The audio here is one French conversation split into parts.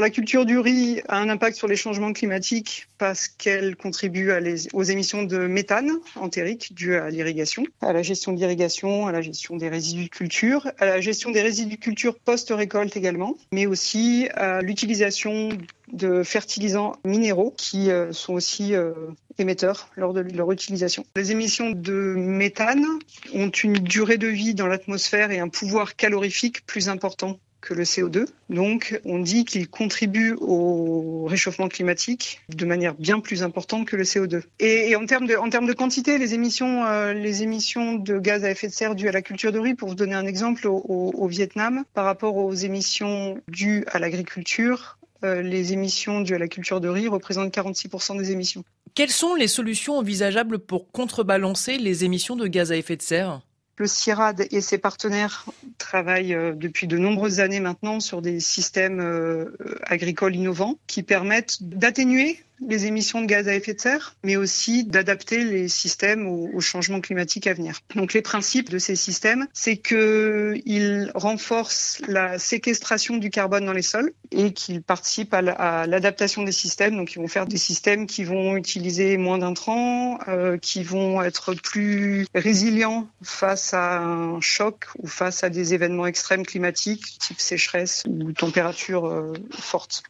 La culture du riz a un impact sur les changements climatiques parce qu'elle contribue aux émissions de méthane entérique dues à l'irrigation, à la gestion de l'irrigation, à la gestion des résidus de culture, à la gestion des résidus de culture post-récolte également, mais aussi à l'utilisation de fertilisants minéraux qui euh, sont aussi euh, émetteurs lors de leur utilisation. Les émissions de méthane ont une durée de vie dans l'atmosphère et un pouvoir calorifique plus important que le CO2. Donc, on dit qu'il contribue au réchauffement climatique de manière bien plus importante que le CO2. Et, en, termes de, en termes de quantité, les émissions, euh, les émissions de gaz à effet de serre dues à la culture de riz, pour vous donner un exemple, au, Vietnam, par rapport aux émissions dues à l'agriculture, euh, les émissions dues à la culture de riz représentent 46% des émissions. Quelles sont les solutions envisageables pour contrebalancer les émissions de gaz à effet de serre? Le CIRAD et ses partenaires travaillent euh, depuis de nombreuses années maintenant sur des systèmes euh, agricoles innovants qui permettent d'atténuer les émissions de gaz à effet de serre, mais aussi d'adapter les systèmes au, changement climatique à venir. Donc les principes de ces systèmes, c'est qu'ils renforcent la séquestration du carbone dans les sols et qu'ils participent à l'adaptation des systèmes. Donc ils vont faire des systèmes qui vont utiliser moins d'intrants, euh, qui vont être plus résilients face à un choc ou face à des événements extrêmes climatiques, type sécheresse ou température euh, forte.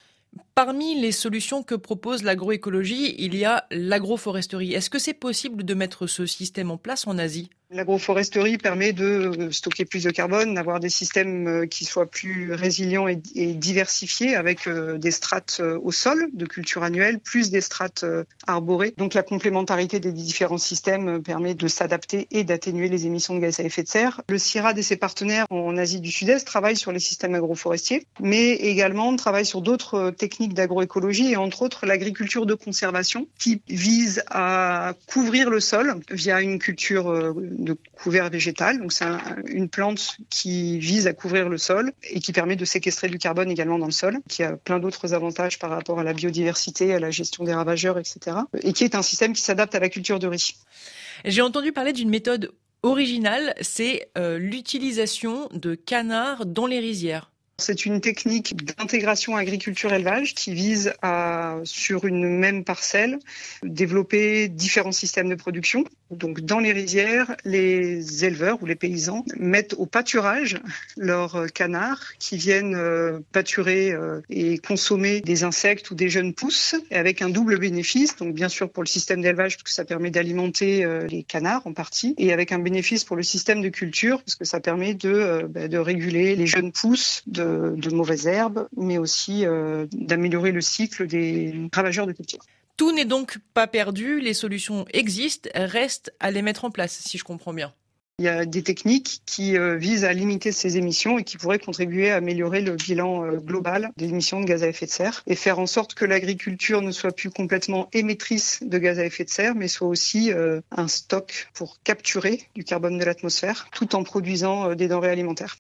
Parmi les solutions que propose l'agroécologie, il y a l'agroforesterie. Est-ce que c'est possible de mettre ce système en place en Asie? L'agroforesterie permet de stocker plus de carbone, d'avoir des systèmes euh, qui soient plus résilients et, diversifiés avec euh, des strates euh, au sol de culture annuelle, plus des strates arborées. Donc la complémentarité des différents systèmes permet de s'adapter et d'atténuer les émissions de gaz à effet de serre. Le CIRAD et ses partenaires en Asie du Sud-Est travaillent sur les systèmes agroforestiers, mais également travaillent sur d'autres techniques d'agroécologie et entre autres l'agriculture de conservation qui vise à couvrir le sol via une culture de couvert végétal. Donc c'est une plante qui vise à couvrir le sol et qui permet de séquestrer du carbone également dans le sol, qui a plein d'autres avantages par rapport à la biodiversité, à la gestion des ravageurs, etc. Et qui est un système qui s'adapte à la culture de riz. J'ai entendu parler d'une méthode originale, c'est euh, l'utilisation de canards dans les rizières. C'est une technique d'intégration agriculture-élevage qui vise à, sur une même parcelle, développer différents systèmes de production. Donc, dans les rizières, les éleveurs ou les paysans mettent au pâturage leurs canards qui viennent euh, pâturer euh, et consommer des insectes ou des jeunes pousses avec un double bénéfice. Donc, bien sûr, pour le système d'élevage, parce que ça permet d'alimenter euh, les canards en partie, et avec un bénéfice pour le système de culture, parce que ça permet de, bah, de réguler les jeunes pousses, de de, mauvaises herbes, mais aussi euh, d'améliorer le cycle des ravageurs de culture. Tout n'est donc pas perdu, les solutions existent, restent à les mettre en place, si je comprends bien. Il y a des techniques qui euh, visent à limiter ces émissions et qui pourraient contribuer à améliorer le bilan euh, global des émissions de gaz à effet de serre et faire en sorte que l'agriculture ne soit plus complètement émettrice de gaz à effet de serre, mais soit aussi un stock pour capturer du carbone de l'atmosphère tout en produisant des denrées alimentaires.